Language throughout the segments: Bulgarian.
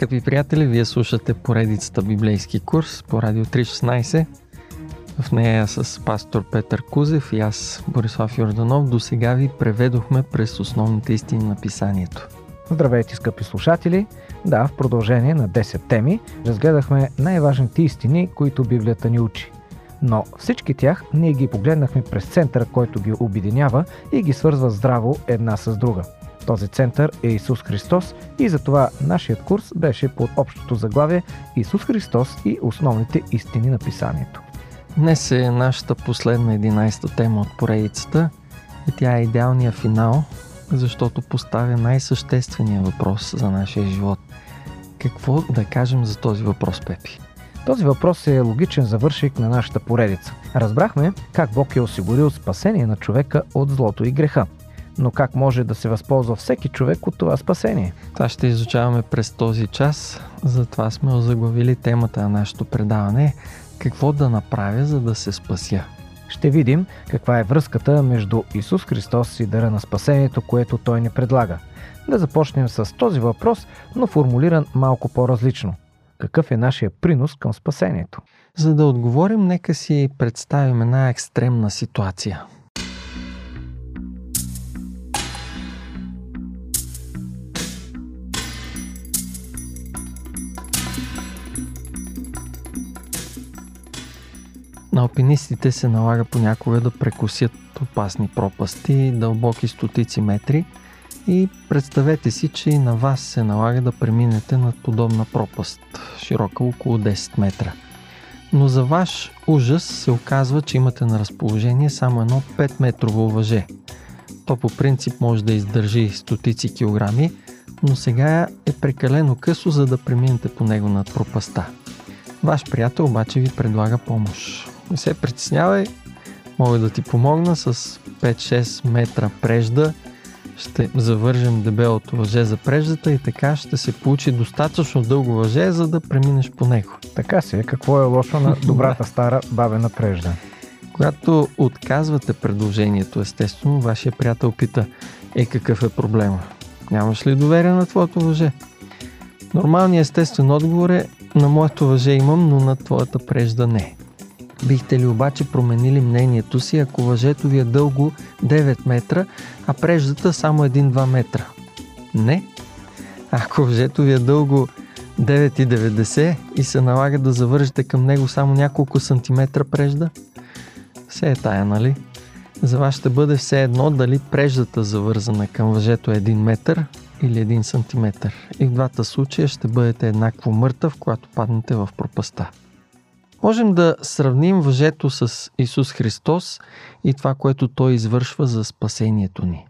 Скъпи приятели, вие слушате поредицата Библейски курс по Радио 316. В нея с пастор Петър Кузев и аз, Борислав Йорданов, до сега ви преведохме през основните истини на писанието. Здравейте, скъпи слушатели! Да, в продължение на 10 теми разгледахме най-важните истини, които Библията ни учи. Но всички тях ние ги погледнахме през центъра, който ги обединява и ги свързва здраво една с друга – този център е Исус Христос и затова нашият курс беше под общото заглавие Исус Христос и основните истини на писанието. Днес е нашата последна 11-та тема от поредицата и тя е идеалния финал, защото поставя най-съществения въпрос за нашия живот. Какво да кажем за този въпрос, Пепи? Този въпрос е логичен завършик на нашата поредица. Разбрахме как Бог е осигурил спасение на човека от злото и греха но как може да се възползва всеки човек от това спасение? Това ще изучаваме през този час, затова сме озаглавили темата на нашето предаване какво да направя, за да се спася. Ще видим каква е връзката между Исус Христос и дара на спасението, което Той ни предлага. Да започнем с този въпрос, но формулиран малко по-различно. Какъв е нашия принос към спасението? За да отговорим, нека си представим една екстремна ситуация – На алпинистите се налага понякога да прекусят опасни пропасти, дълбоки стотици метри и представете си, че и на вас се налага да преминете над подобна пропаст, широка около 10 метра. Но за ваш ужас се оказва, че имате на разположение само едно 5-метрово въже. То по принцип може да издържи стотици килограми, но сега е прекалено късо, за да преминете по него над пропаста. Ваш приятел обаче ви предлага помощ. Не се притеснявай, мога да ти помогна с 5-6 метра прежда. Ще завържем дебелото въже за преждата и така ще се получи достатъчно дълго въже, за да преминеш по него. Така си е. Какво е лошо на добрата стара бабена прежда? Когато отказвате предложението, естествено, вашия приятел пита, е какъв е проблема? Нямаш ли доверие на твоето въже? Нормалният естествен отговор е, на моето въже имам, но на твоята прежда не. Бихте ли обаче променили мнението си, ако въжето ви е дълго 9 метра, а преждата само 1-2 метра? Не. Ако въжето ви е дълго 9,90 и се налага да завържете към него само няколко сантиметра прежда? Все е тая, нали? За вас ще бъде все едно дали преждата завързана към въжето е 1 метър или 1 сантиметър. И в двата случая ще бъдете еднакво мъртъв, когато паднете в пропаста. Можем да сравним въжето с Исус Христос и това, което Той извършва за спасението ни.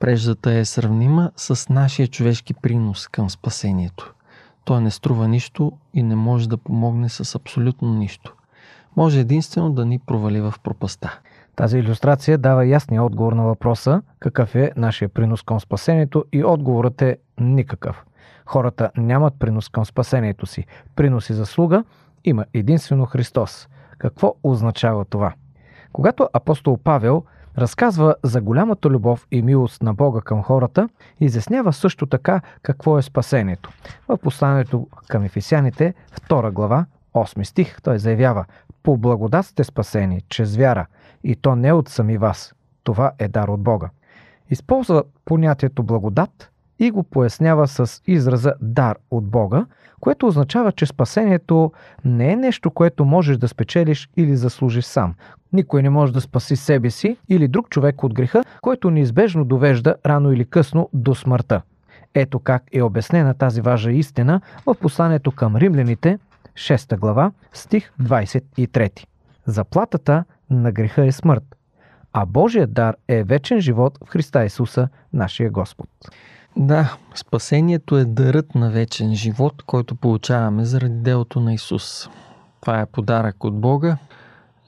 Преждата е сравнима с нашия човешки принос към спасението. Той не струва нищо и не може да помогне с абсолютно нищо. Може единствено да ни провали в пропаста. Тази иллюстрация дава ясния отговор на въпроса какъв е нашия принос към спасението и отговорът е никакъв. Хората нямат принос към спасението си. Принос и заслуга има единствено Христос. Какво означава това? Когато апостол Павел разказва за голямата любов и милост на Бога към хората, изяснява също така какво е спасението. В посланието към Ефесяните, 2 глава, 8 стих, той заявява По благодат сте спасени, чрез вяра, и то не от сами вас. Това е дар от Бога. Използва понятието благодат и го пояснява с израза дар от Бога, което означава, че спасението не е нещо, което можеш да спечелиш или заслужиш сам. Никой не може да спаси себе си или друг човек от греха, който неизбежно довежда рано или късно до смъртта. Ето как е обяснена тази важна истина в посланието към римляните, 6 глава, стих 23. Заплатата на греха е смърт, а Божият дар е вечен живот в Христа Исуса, нашия Господ. Да, спасението е дарът на вечен живот, който получаваме заради делото на Исус. Това е подарък от Бога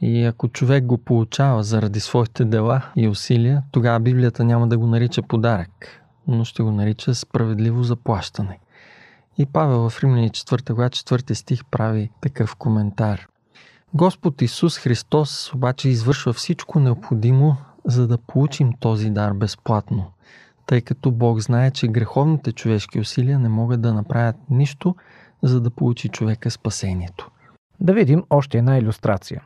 и ако човек го получава заради своите дела и усилия, тогава Библията няма да го нарича подарък, но ще го нарича справедливо заплащане. И Павел в Римляни 4 глава 4 стих прави такъв коментар. Господ Исус Христос обаче извършва всичко необходимо, за да получим този дар безплатно – тъй като Бог знае, че греховните човешки усилия не могат да направят нищо, за да получи човека спасението. Да видим още една иллюстрация.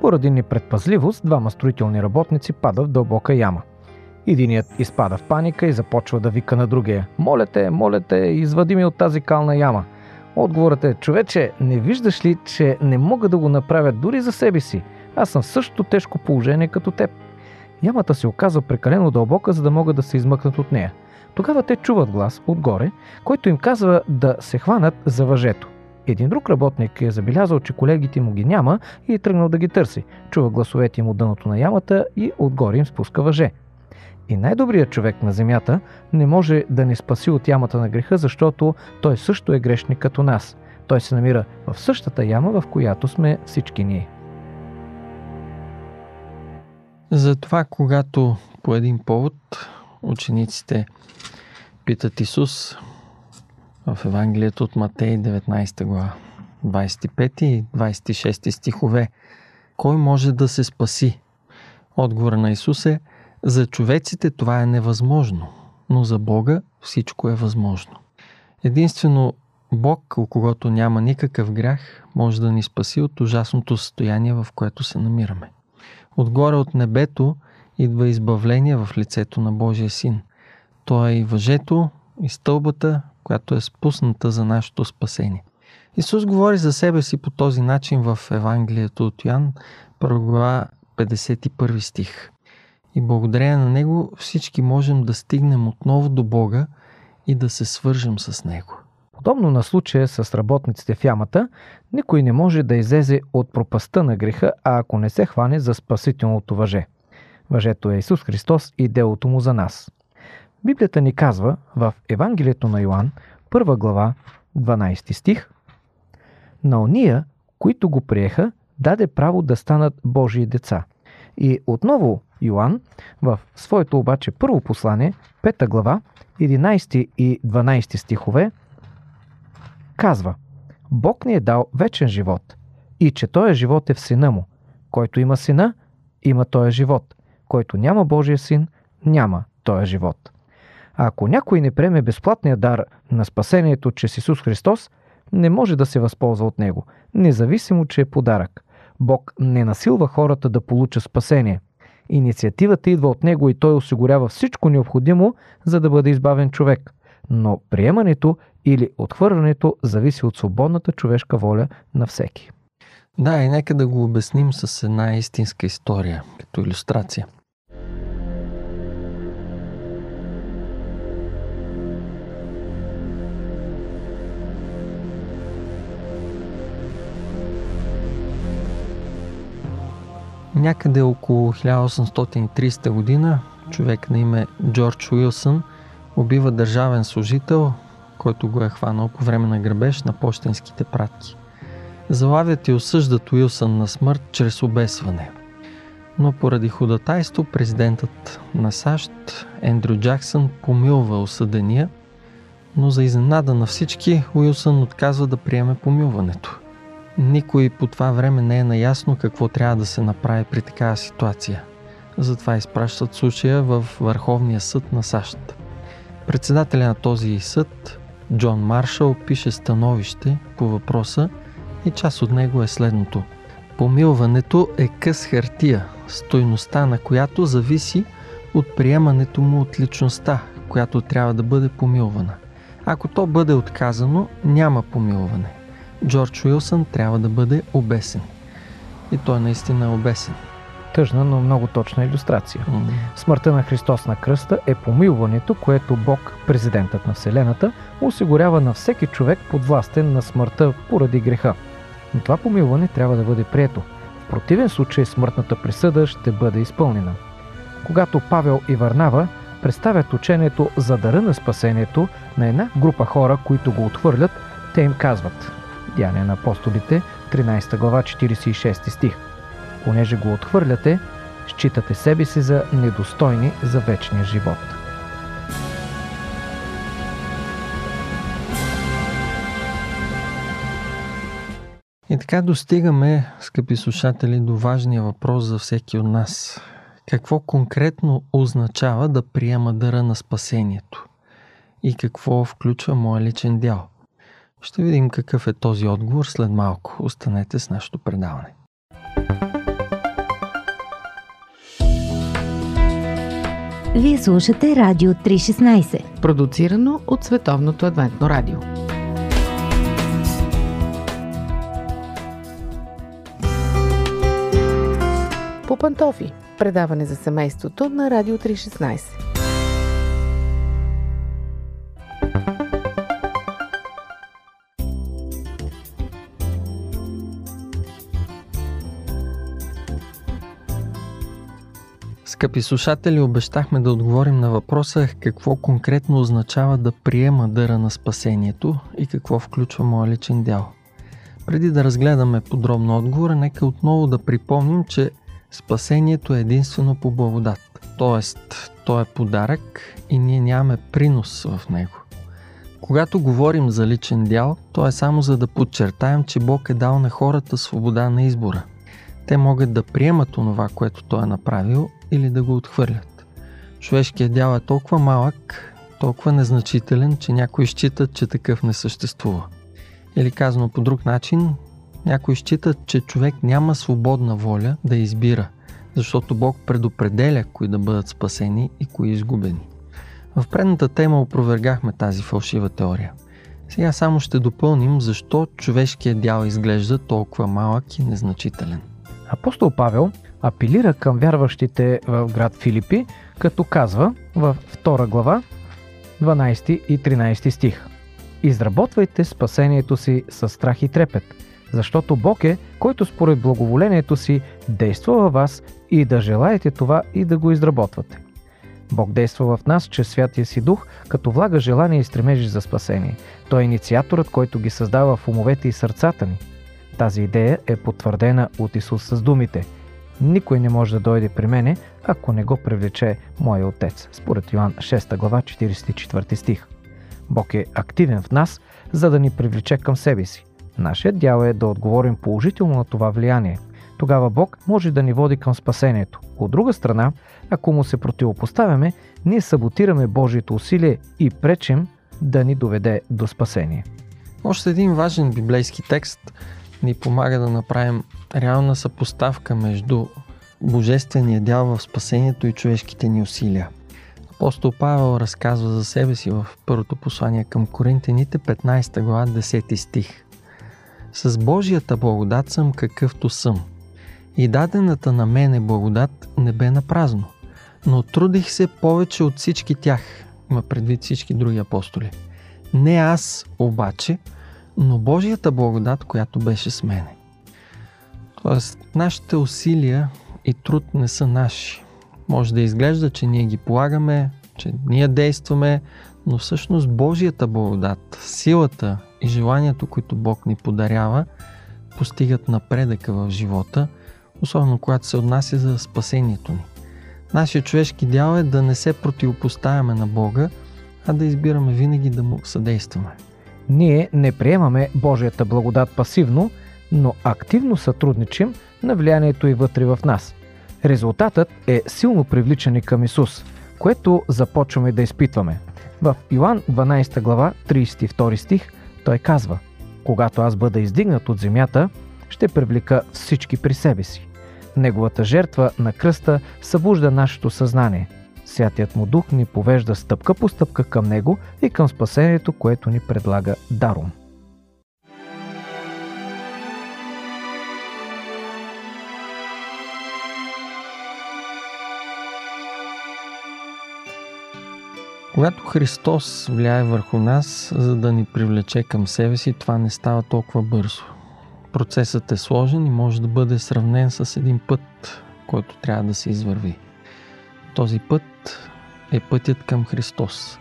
Поради непредпазливост, двама строителни работници падат в дълбока яма. Единият изпада в паника и започва да вика на другия. Моля те, моля те, извади ми от тази кална яма. Отговорът е, човече, не виждаш ли, че не мога да го направя дори за себе си? Аз съм в същото тежко положение като теб. Ямата се оказва прекалено дълбока, за да могат да се измъкнат от нея. Тогава те чуват глас отгоре, който им казва да се хванат за въжето. Един друг работник е забелязал, че колегите му ги няма и е тръгнал да ги търси. Чува гласовете им от дъното на ямата и отгоре им спуска въже. И най-добрият човек на земята не може да ни спаси от ямата на греха, защото той също е грешник като нас. Той се намира в същата яма, в която сме всички ние. Затова, когато по един повод учениците питат Исус в Евангелието от Матей 19 глава, 25 и 26 стихове, кой може да се спаси? Отговора на Исус е, за човеците това е невъзможно, но за Бога всичко е възможно. Единствено Бог, у когото няма никакъв грях, може да ни спаси от ужасното състояние, в което се намираме. Отгоре от небето идва избавление в лицето на Божия Син. Той е и въжето, и стълбата, която е спусната за нашето спасение. Исус говори за себе си по този начин в Евангелието от Йоан, глава 51 стих. И благодарение на Него всички можем да стигнем отново до Бога и да се свържем с Него. Подобно на случая с работниците в ямата, никой не може да излезе от пропаста на греха, а ако не се хване за спасителното въже. Въжето е Исус Христос и делото му за нас. Библията ни казва в Евангелието на Йоанн, 1 глава, 12 стих, На ония, които го приеха, даде право да станат Божии деца. И отново Йоанн в своето обаче първо послание, 5 глава, 11 и 12 стихове, казва Бог ни е дал вечен живот и че Той живот е в сина му. Който има сина, има Той живот. Който няма Божия син, няма Той живот. А ако някой не приеме безплатния дар на спасението чрез Исус Христос, не може да се възползва от него, независимо, че е подарък. Бог не насилва хората да получат спасение. Инициативата идва от него и той осигурява всичко необходимо, за да бъде избавен човек. Но приемането или отхвърлянето зависи от свободната човешка воля на всеки. Да, и нека да го обясним с една истинска история, като иллюстрация. Някъде около 1830 година човек на име Джордж Уилсън убива държавен служител, който го е хванал по време на грабеж на почтенските пратки. Залавят и осъждат Уилсън на смърт чрез обесване. Но поради ходатайство президентът на САЩ Ендрю Джаксън помилва осъдения, но за изненада на всички Уилсън отказва да приеме помилването – никой по това време не е наясно какво трябва да се направи при такава ситуация. Затова изпращат случая в Върховния съд на САЩ. Председателя на този съд, Джон Маршал, пише становище по въпроса и част от него е следното. Помилването е къс хартия, стойността на която зависи от приемането му от личността, която трябва да бъде помилвана. Ако то бъде отказано, няма помилване. Джордж Уилсън трябва да бъде обесен. И той наистина е обесен. Тъжна, но много точна иллюстрация. Mm-hmm. Смъртта на Христос на кръста е помилването, което Бог, президентът на Вселената, осигурява на всеки човек подвластен на смъртта поради греха. Но това помилване трябва да бъде прието. В противен случай смъртната присъда ще бъде изпълнена. Когато Павел и Варнава представят учението за дара на спасението на една група хора, които го отхвърлят, те им казват – Деяния на апостолите, 13 глава, 46 стих. Понеже го отхвърляте, считате себе си за недостойни за вечния живот. И така достигаме, скъпи слушатели, до важния въпрос за всеки от нас. Какво конкретно означава да приема дъра на спасението? И какво включва моя личен дял – ще видим какъв е този отговор след малко. Останете с нашето предаване. Вие слушате Радио 316, продуцирано от Световното адвентно радио. По пантофи. Предаване за семейството на Радио 316. Скъпи слушатели, обещахме да отговорим на въпроса какво конкретно означава да приема дъра на спасението и какво включва моя личен дял. Преди да разгледаме подробно отговора, нека отново да припомним, че спасението е единствено по благодат. Тоест, то е подарък и ние нямаме принос в него. Когато говорим за личен дял, то е само за да подчертаем, че Бог е дал на хората свобода на избора. Те могат да приемат онова, което Той е направил или да го отхвърлят. Човешкият дял е толкова малък, толкова незначителен, че някои считат, че такъв не съществува. Или казано по друг начин, някои считат, че човек няма свободна воля да избира, защото Бог предопределя кои да бъдат спасени и кои изгубени. В предната тема опровергахме тази фалшива теория. Сега само ще допълним защо човешкият дял изглежда толкова малък и незначителен. Апостол Павел апелира към вярващите в град Филипи, като казва в 2 глава 12 и 13 стих. Изработвайте спасението си с страх и трепет, защото Бог е, който според благоволението си действа във вас и да желаете това и да го изработвате. Бог действа в нас чрез Святия си Дух, като влага желание и стремежи за спасение. Той е инициаторът, който ги създава в умовете и сърцата ни. Тази идея е потвърдена от Исус с думите – никой не може да дойде при мене, ако не го привлече моя отец. Според Йоан 6 глава 44 стих. Бог е активен в нас, за да ни привлече към себе си. Нашият дял е да отговорим положително на това влияние. Тогава Бог може да ни води към спасението. От друга страна, ако му се противопоставяме, ние саботираме Божието усилие и пречим да ни доведе до спасение. Още един важен библейски текст ни помага да направим реална съпоставка между божествения дял в спасението и човешките ни усилия. Апостол Павел разказва за себе си в първото послание към Коринтините, 15 глава, 10 стих. С Божията благодат съм какъвто съм. И дадената на мене благодат не бе на празно, но трудих се повече от всички тях, има предвид всички други апостоли. Не аз обаче, но Божията благодат, която беше с мене. Тоест, нашите усилия и труд не са наши. Може да изглежда, че ние ги полагаме, че ние действаме, но всъщност Божията благодат, силата и желанието, които Бог ни подарява, постигат напредъка в живота, особено когато се отнася за спасението ни. Нашия човешки дял е да не се противопоставяме на Бога, а да избираме винаги да му съдействаме. Ние не приемаме Божията благодат пасивно, но активно сътрудничим на влиянието и вътре в нас. Резултатът е силно привличане към Исус, което започваме да изпитваме. В Йоан 12 глава 32 стих той казва Когато аз бъда издигнат от земята, ще привлека всички при себе си. Неговата жертва на кръста събужда нашето съзнание. Святият му дух ни повежда стъпка по стъпка към него и към спасението, което ни предлага даром. Когато Христос влияе върху нас, за да ни привлече към себе си, това не става толкова бързо. Процесът е сложен и може да бъде сравнен с един път, който трябва да се извърви. Този път е пътят към Христос.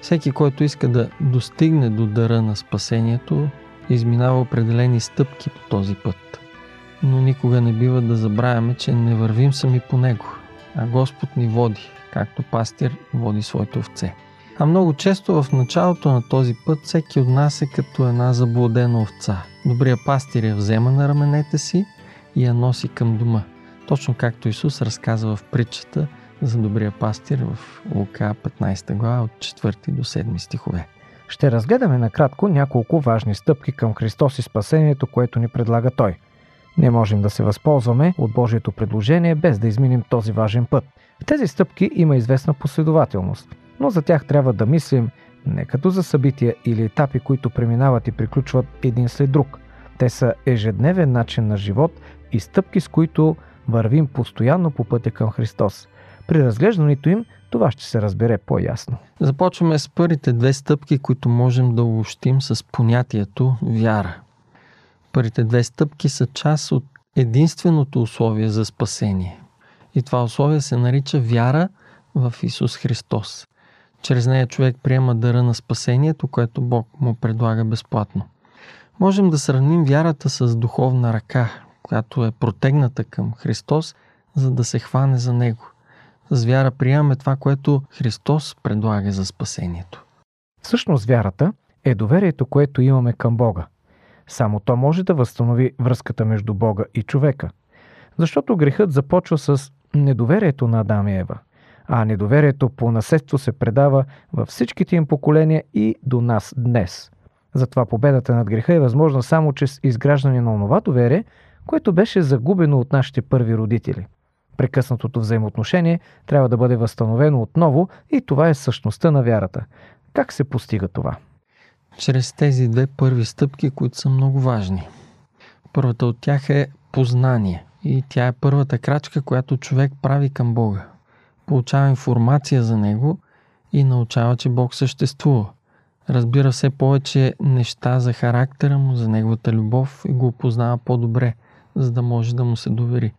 Всеки, който иска да достигне до дъра на спасението, изминава определени стъпки по този път. Но никога не бива да забравяме, че не вървим сами по него, а Господ ни води, както пастир води своите овце. А много често в началото на този път всеки от нас е като една заблудена овца. Добрият пастир я взема на раменете си и я носи към дома. Точно както Исус разказва в притчата за добрия пастир в Лука 15 глава от 4 до 7 стихове. Ще разгледаме накратко няколко важни стъпки към Христос и спасението, което ни предлага Той. Не можем да се възползваме от Божието предложение без да изминем този важен път. В тези стъпки има известна последователност, но за тях трябва да мислим не като за събития или етапи, които преминават и приключват един след друг. Те са ежедневен начин на живот и стъпки, с които вървим постоянно по пътя към Христос. При разглеждането им това ще се разбере по-ясно. Започваме с първите две стъпки, които можем да обобщим с понятието вяра. Първите две стъпки са част от единственото условие за спасение. И това условие се нарича вяра в Исус Христос. Чрез нея човек приема дъра на спасението, което Бог му предлага безплатно. Можем да сравним вярата с духовна ръка, която е протегната към Христос, за да се хване за Него. С вяра приемаме това, което Христос предлага за спасението. Всъщност вярата е доверието, което имаме към Бога. Само то може да възстанови връзката между Бога и човека. Защото грехът започва с недоверието на Адам и Ева, а недоверието по наследство се предава във всичките им поколения и до нас днес. Затова победата над греха е възможна само чрез изграждане на онова доверие, което беше загубено от нашите първи родители. Прекъснатото взаимоотношение трябва да бъде възстановено отново и това е същността на вярата. Как се постига това? Чрез тези две първи стъпки, които са много важни. Първата от тях е познание и тя е първата крачка, която човек прави към Бога. Получава информация за Него и научава, че Бог съществува. Разбира все повече неща за характера му, за неговата любов и го опознава по-добре, за да може да му се довери.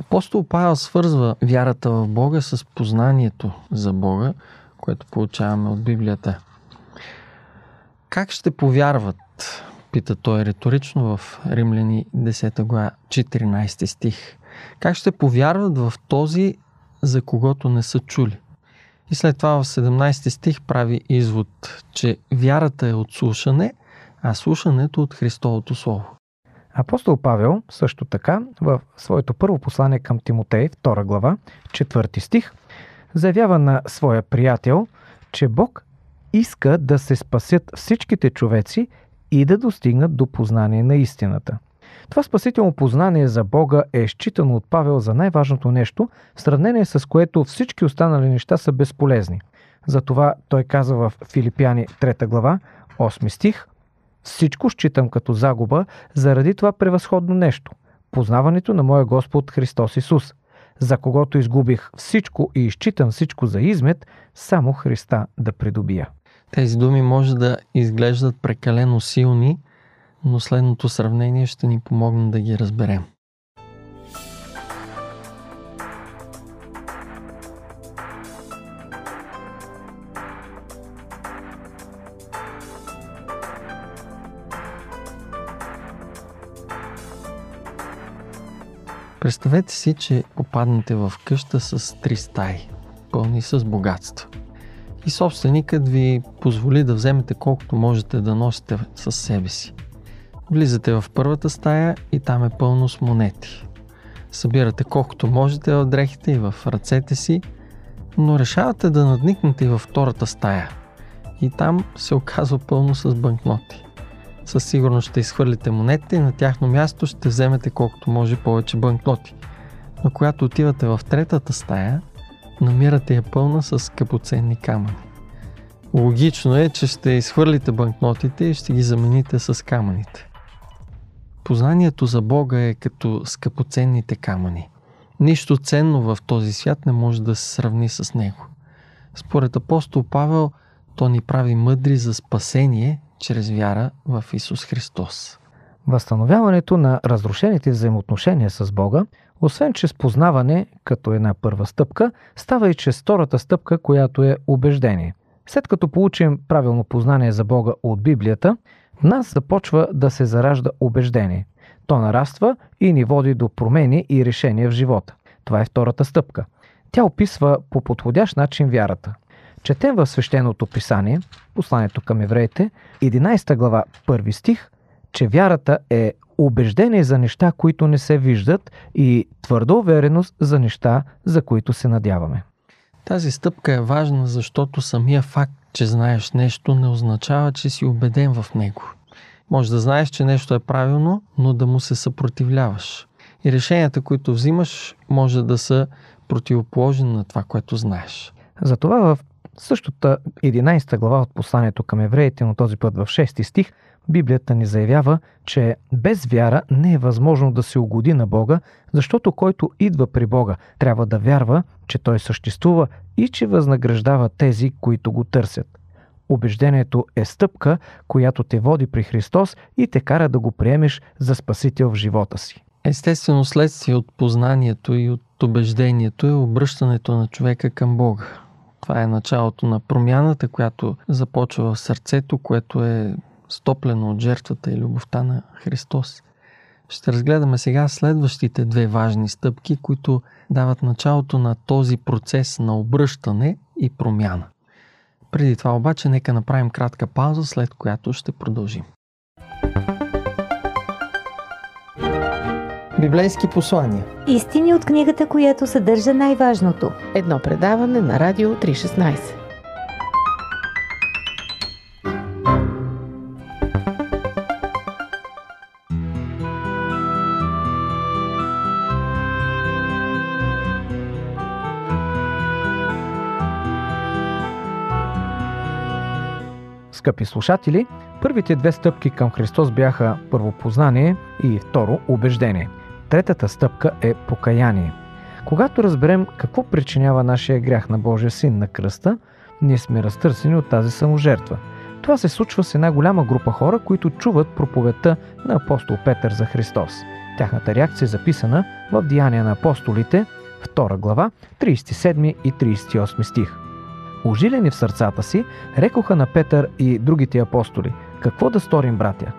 Апостол Павел свързва вярата в Бога с познанието за Бога, което получаваме от Библията. Как ще повярват? Пита той риторично в Римляни 10 глава 14 стих. Как ще повярват в този, за когото не са чули? И след това в 17 стих прави извод, че вярата е от слушане, а слушането от Христовото Слово. Апостол Павел също така в своето първо послание към Тимотей, 2 глава, 4 стих, заявява на своя приятел, че Бог иска да се спасят всичките човеци и да достигнат до познание на истината. Това спасително познание за Бога е считано от Павел за най-важното нещо, в сравнение с което всички останали неща са безполезни. Затова той казва в Филипяни 3 глава, 8 стих, всичко считам като загуба заради това превъзходно нещо – познаването на моя Господ Христос Исус, за когото изгубих всичко и изчитам всичко за измет, само Христа да придобия. Тези думи може да изглеждат прекалено силни, но следното сравнение ще ни помогне да ги разберем. Представете си, че попаднете в къща с три стаи, пълни с богатство. И собственикът ви позволи да вземете колкото можете да носите със себе си. Влизате в първата стая и там е пълно с монети. Събирате колкото можете в дрехите и в ръцете си, но решавате да надникнете и във втората стая. И там се оказва пълно с банкноти със сигурност ще изхвърлите монетите и на тяхно място ще вземете колкото може повече банкноти. Но когато отивате в третата стая, намирате я пълна с скъпоценни камъни. Логично е, че ще изхвърлите банкнотите и ще ги замените с камъните. Познанието за Бога е като скъпоценните камъни. Нищо ценно в този свят не може да се сравни с него. Според апостол Павел, то ни прави мъдри за спасение чрез вяра в Исус Христос. Възстановяването на разрушените взаимоотношения с Бога, освен чрез познаване като една първа стъпка, става и чрез втората стъпка, която е убеждение. След като получим правилно познание за Бога от Библията, в нас започва да се заражда убеждение. То нараства и ни води до промени и решения в живота. Това е втората стъпка. Тя описва по подходящ начин вярата – Четем в свещеното писание, посланието към евреите, 11 глава, 1 стих, че вярата е убеждение за неща, които не се виждат и твърда увереност за неща, за които се надяваме. Тази стъпка е важна, защото самия факт, че знаеш нещо, не означава, че си убеден в него. Може да знаеш, че нещо е правилно, но да му се съпротивляваш. И решенията, които взимаш, може да са противоположни на това, което знаеш. Затова в същата 11 глава от посланието към евреите, но този път в 6 стих, Библията ни заявява, че без вяра не е възможно да се угоди на Бога, защото който идва при Бога, трябва да вярва, че Той съществува и че възнаграждава тези, които го търсят. Убеждението е стъпка, която те води при Христос и те кара да го приемеш за Спасител в живота си. Естествено следствие от познанието и от убеждението е обръщането на човека към Бога. Това е началото на промяната, която започва в сърцето, което е стоплено от жертвата и любовта на Христос. Ще разгледаме сега следващите две важни стъпки, които дават началото на този процес на обръщане и промяна. Преди това обаче нека направим кратка пауза, след която ще продължим. Библейски послания. Истини от книгата, която съдържа най-важното. Едно предаване на Радио 316. Скъпи слушатели, първите две стъпки към Христос бяха първо познание и второ убеждение. Третата стъпка е покаяние. Когато разберем какво причинява нашия грях на Божия син на кръста, ние сме разтърсени от тази саможертва. Това се случва с една голяма група хора, които чуват проповедта на апостол Петър за Христос. Тяхната реакция е записана в Деяния на апостолите, 2 глава, 37 и 38 стих. Ожилени в сърцата си, рекоха на Петър и другите апостоли, какво да сторим, братя?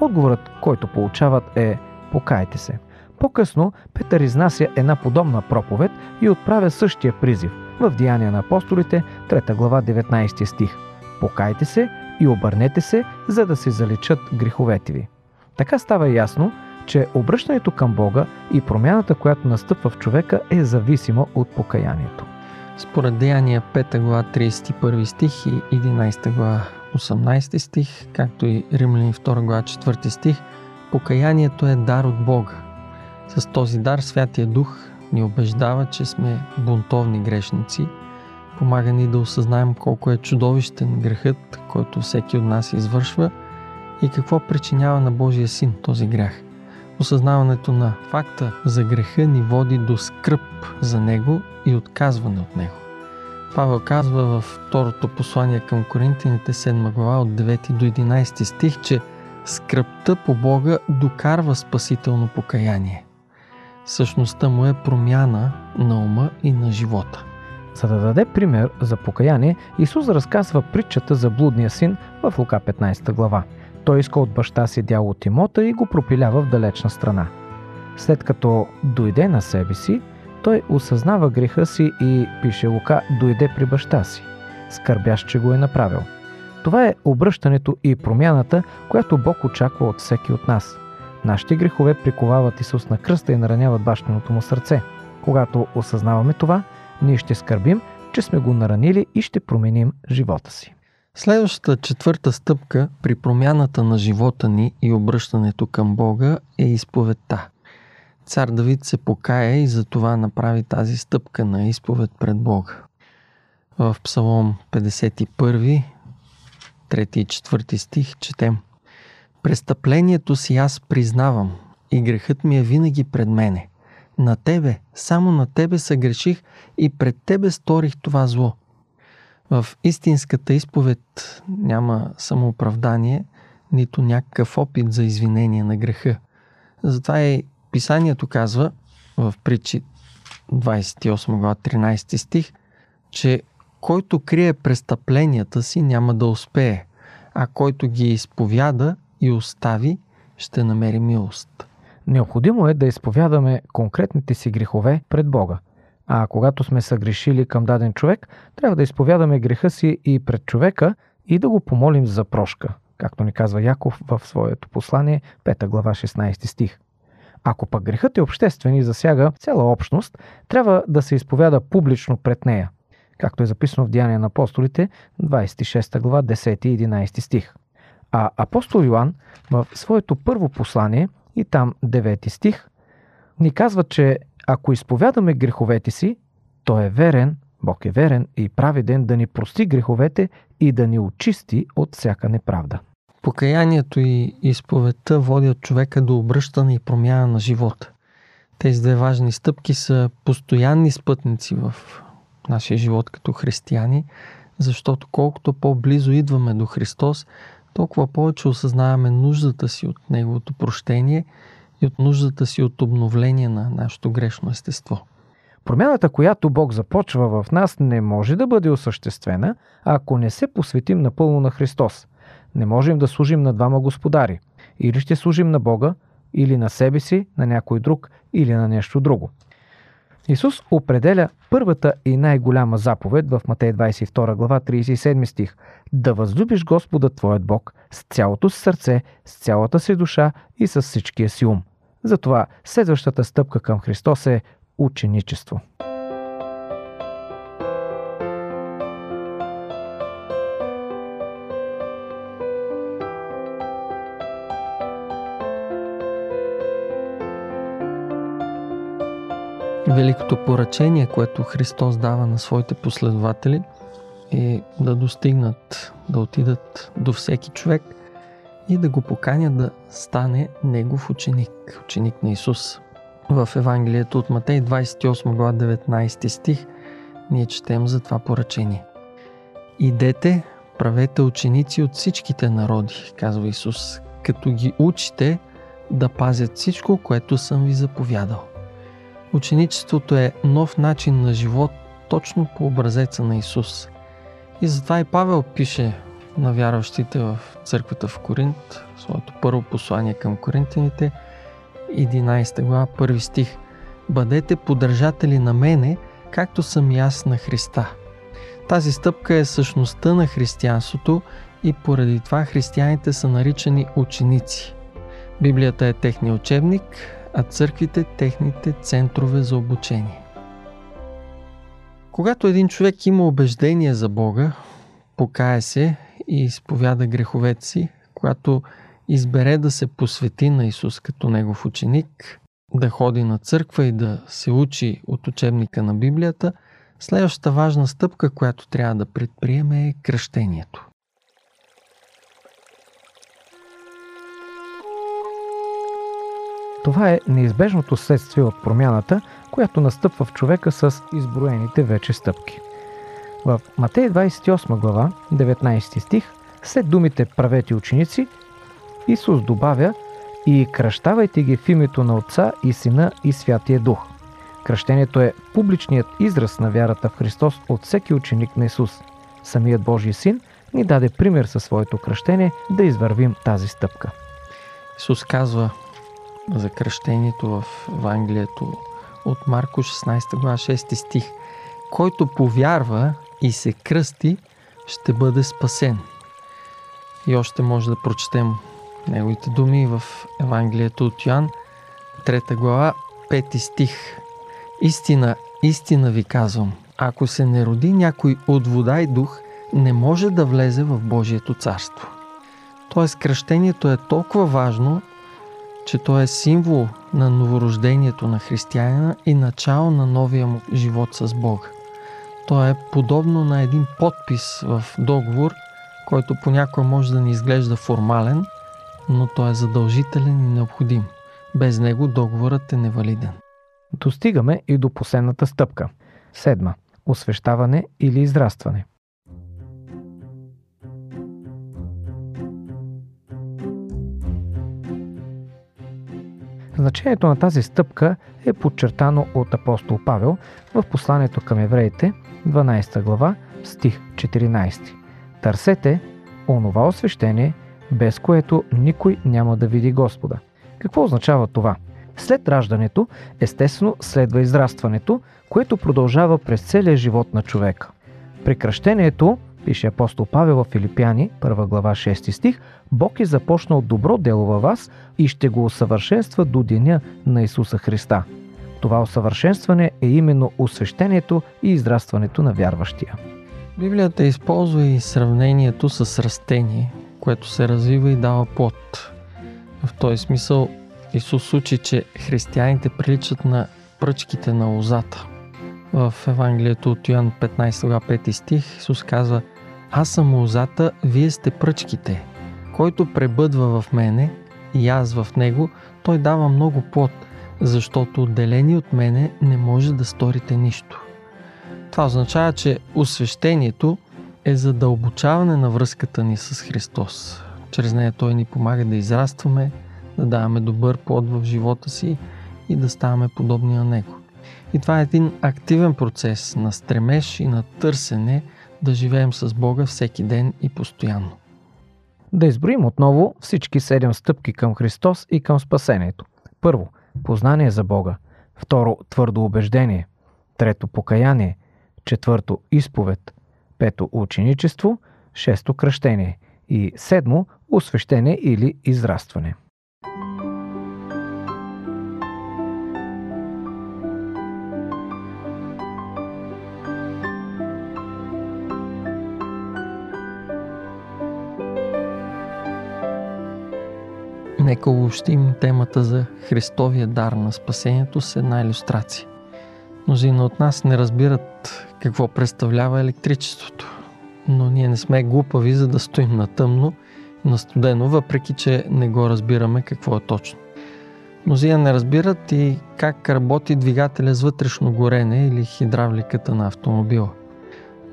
Отговорът, който получават е покайте се. По-късно Петър изнася една подобна проповед и отправя същия призив в Деяния на апостолите, 3 глава, 19 стих. Покайте се и обърнете се, за да се заличат греховете ви. Така става ясно, че обръщането към Бога и промяната, която настъпва в човека, е зависима от покаянието. Според Деяния 5 глава 31 стих и 11 глава 18 стих, както и Римляни 2 глава 4 стих, покаянието е дар от Бога. С този дар Святия Дух ни убеждава, че сме бунтовни грешници, помага ни да осъзнаем колко е чудовищен грехът, който всеки от нас извършва и какво причинява на Божия син този грях. Осъзнаването на факта за греха ни води до скръп за него и отказване от него. Павел казва във второто послание към Коринтините 7 глава от 9 до 11 стих, че скръпта по Бога докарва спасително покаяние. Същността му е промяна на ума и на живота. За да даде пример за покаяние, Исус разказва притчата за блудния син в Лука 15 глава. Той иска от баща си дял от имота и го пропилява в далечна страна. След като дойде на себе си, той осъзнава греха си и, пише Лука, дойде при баща си. Скърбящ, че го е направил. Това е обръщането и промяната, която Бог очаква от всеки от нас. Нашите грехове приковават Исус на кръста и нараняват бащиното му сърце. Когато осъзнаваме това, ние ще скърбим, че сме го наранили и ще променим живота си. Следващата четвърта стъпка при промяната на живота ни и обръщането към Бога е изповедта. Цар Давид се покая и за това направи тази стъпка на изповед пред Бога. В Псалом 51, 3 и 4 стих четем Престъплението си аз признавам и грехът ми е винаги пред мене. На Тебе, само на Тебе съгреших и пред Тебе сторих това зло. В истинската изповед няма самооправдание, нито някакъв опит за извинение на греха. Затова и Писанието казва в притчи 28 глава 13 стих, че който крие престъпленията си няма да успее, а който ги изповяда и остави, ще намери милост. Необходимо е да изповядаме конкретните си грехове пред Бога. А когато сме съгрешили към даден човек, трябва да изповядаме греха си и пред човека и да го помолим за прошка, както ни казва Яков в своето послание, 5 глава 16 стих. Ако пък грехът е обществен и засяга цяла общност, трябва да се изповяда публично пред нея, както е записано в Деяния на апостолите, 26 глава 10 и 11 стих. А апостол Йоанн в своето първо послание и там 9 стих ни казва, че ако изповядаме греховете си, той е верен, Бог е верен и праведен да ни прости греховете и да ни очисти от всяка неправда. Покаянието и изповедта водят човека до обръщане и промяна на живота. Тези две важни стъпки са постоянни спътници в нашия живот като християни, защото колкото по-близо идваме до Христос, толкова повече осъзнаваме нуждата си от Неговото прощение и от нуждата си от обновление на нашето грешно естество. Промяната, която Бог започва в нас, не може да бъде осъществена, ако не се посветим напълно на Христос. Не можем да служим на двама господари. Или ще служим на Бога, или на себе си, на някой друг, или на нещо друго. Исус определя първата и най-голяма заповед в Матей 22 глава 37 стих да възлюбиш Господа твоят Бог с цялото си сърце, с цялата си душа и с всичкия си ум. Затова следващата стъпка към Христос е ученичество. Великото поръчение, което Христос дава на своите последователи е да достигнат, да отидат до всеки човек и да го поканят да стане негов ученик, ученик на Исус. В Евангелието от Матей 28 глава 19 стих ние четем за това поръчение. Идете, правете ученици от всичките народи, казва Исус, като ги учите да пазят всичко, което съм ви заповядал. Ученичеството е нов начин на живот точно по образеца на Исус. И затова и Павел пише на вярващите в църквата в Коринт, своето първо послание към коринтяните, 11 глава, първи стих. Бъдете поддържатели на мене, както съм и аз на Христа. Тази стъпка е същността на християнството и поради това християните са наричани ученици. Библията е техния учебник, а църквите техните центрове за обучение. Когато един човек има убеждение за Бога, покая се и изповяда греховете си, когато избере да се посвети на Исус като негов ученик, да ходи на църква и да се учи от учебника на Библията, следващата важна стъпка, която трябва да предприеме е кръщението. Това е неизбежното следствие от промяната, която настъпва в човека с изброените вече стъпки. В Матей 28 глава, 19 стих, след думите правете ученици, Исус добавя и кръщавайте ги в името на Отца и Сина и Святия Дух. Кръщението е публичният израз на вярата в Христос от всеки ученик на Исус. Самият Божий Син ни даде пример със своето кръщение да извървим тази стъпка. Исус казва за кръщението в Евангелието от Марко 16 глава 6 стих. Който повярва и се кръсти, ще бъде спасен. И още може да прочетем неговите думи в Евангелието от Йоан, 3 глава, 5 стих. Истина, истина ви казвам, ако се не роди някой от вода и дух, не може да влезе в Божието царство. Тоест, кръщението е толкова важно, че то е символ на новорождението на християнина и начало на новия му живот с Бога. То е подобно на един подпис в договор, който понякога може да ни изглежда формален, но той е задължителен и необходим. Без него договорът е невалиден. Достигаме и до последната стъпка. Седма. Освещаване или израстване. Значението на тази стъпка е подчертано от апостол Павел в посланието към евреите, 12 глава, стих 14. Търсете онова освещение, без което никой няма да види Господа. Какво означава това? След раждането, естествено, следва израстването, което продължава през целия живот на човека. При кръщението, пише апостол Павел в Филипяни, 1 глава 6 стих, Бог е започнал добро дело във вас и ще го усъвършенства до деня на Исуса Христа. Това усъвършенстване е именно освещението и израстването на вярващия. Библията използва и сравнението с растение, което се развива и дава плод. В този смисъл Исус учи, че християните приличат на пръчките на лозата. В Евангелието от Йоан 15 глава 5 стих Исус казва Аз съм лозата, вие сте пръчките. Който пребъдва в мене и аз в него, той дава много плод, защото отделени от мене не може да сторите нищо. Това означава, че освещението е задълбочаване на връзката ни с Христос. Чрез нея Той ни помага да израстваме, да даваме добър плод в живота си и да ставаме подобни на Него. И това е един активен процес на стремеж и на търсене да живеем с Бога всеки ден и постоянно. Да изброим отново всички седем стъпки към Христос и към спасението. Първо, познание за Бога. Второ, твърдо убеждение. Трето, покаяние. Четвърто, изповед. Пето, ученичество. Шесто, кръщение. И седмо, освещение или израстване. Нека обобщим темата за Христовия дар на спасението с една иллюстрация. Мнозина от нас не разбират какво представлява електричеството, но ние не сме глупави, за да стоим на тъмно, на студено, въпреки че не го разбираме какво е точно. Мнозина не разбират и как работи двигателя с вътрешно горене или хидравликата на автомобила.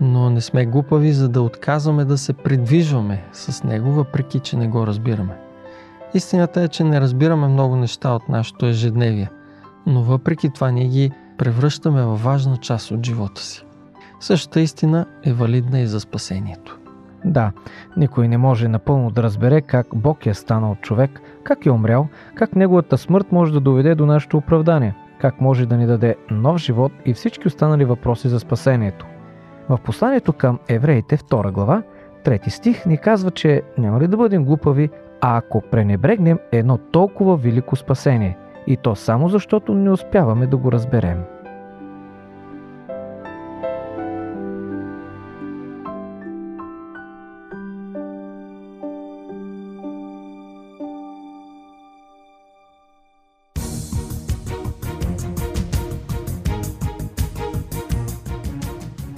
Но не сме глупави, за да отказваме да се придвижваме с него, въпреки че не го разбираме. Истината е, че не разбираме много неща от нашето ежедневие, но въпреки това ние ги превръщаме във важна част от живота си. Същата истина е валидна и за спасението. Да, никой не може напълно да разбере как Бог е станал човек, как е умрял, как неговата смърт може да доведе до нашето оправдание, как може да ни даде нов живот и всички останали въпроси за спасението. В посланието към евреите, 2 глава, 3 стих ни казва, че няма ли да бъдем глупави, а ако пренебрегнем едно толкова велико спасение, и то само защото не успяваме да го разберем.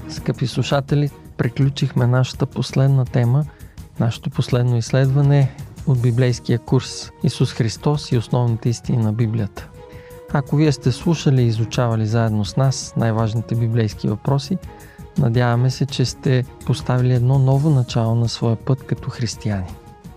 Скъпи слушатели, приключихме нашата последна тема, нашето последно изследване от библейския курс Исус Христос и основните истини на Библията. Ако вие сте слушали и изучавали заедно с нас най-важните библейски въпроси, надяваме се, че сте поставили едно ново начало на своя път като християни.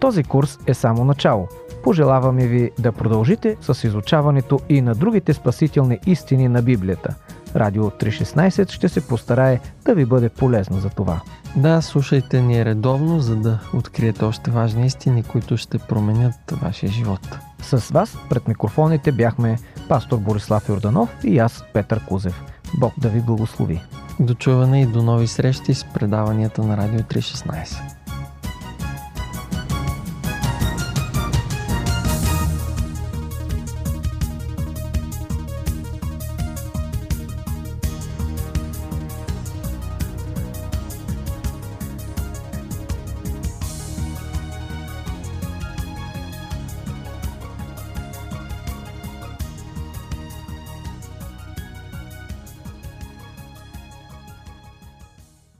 Този курс е само начало. Пожелаваме ви да продължите с изучаването и на другите спасителни истини на Библията. Радио 316 ще се постарае да ви бъде полезно за това. Да, слушайте ни редовно, за да откриете още важни истини, които ще променят вашия живот. С вас пред микрофоните бяхме пастор Борислав Йорданов и аз Петър Кузев. Бог да ви благослови. До чуване и до нови срещи с предаванията на Радио 316.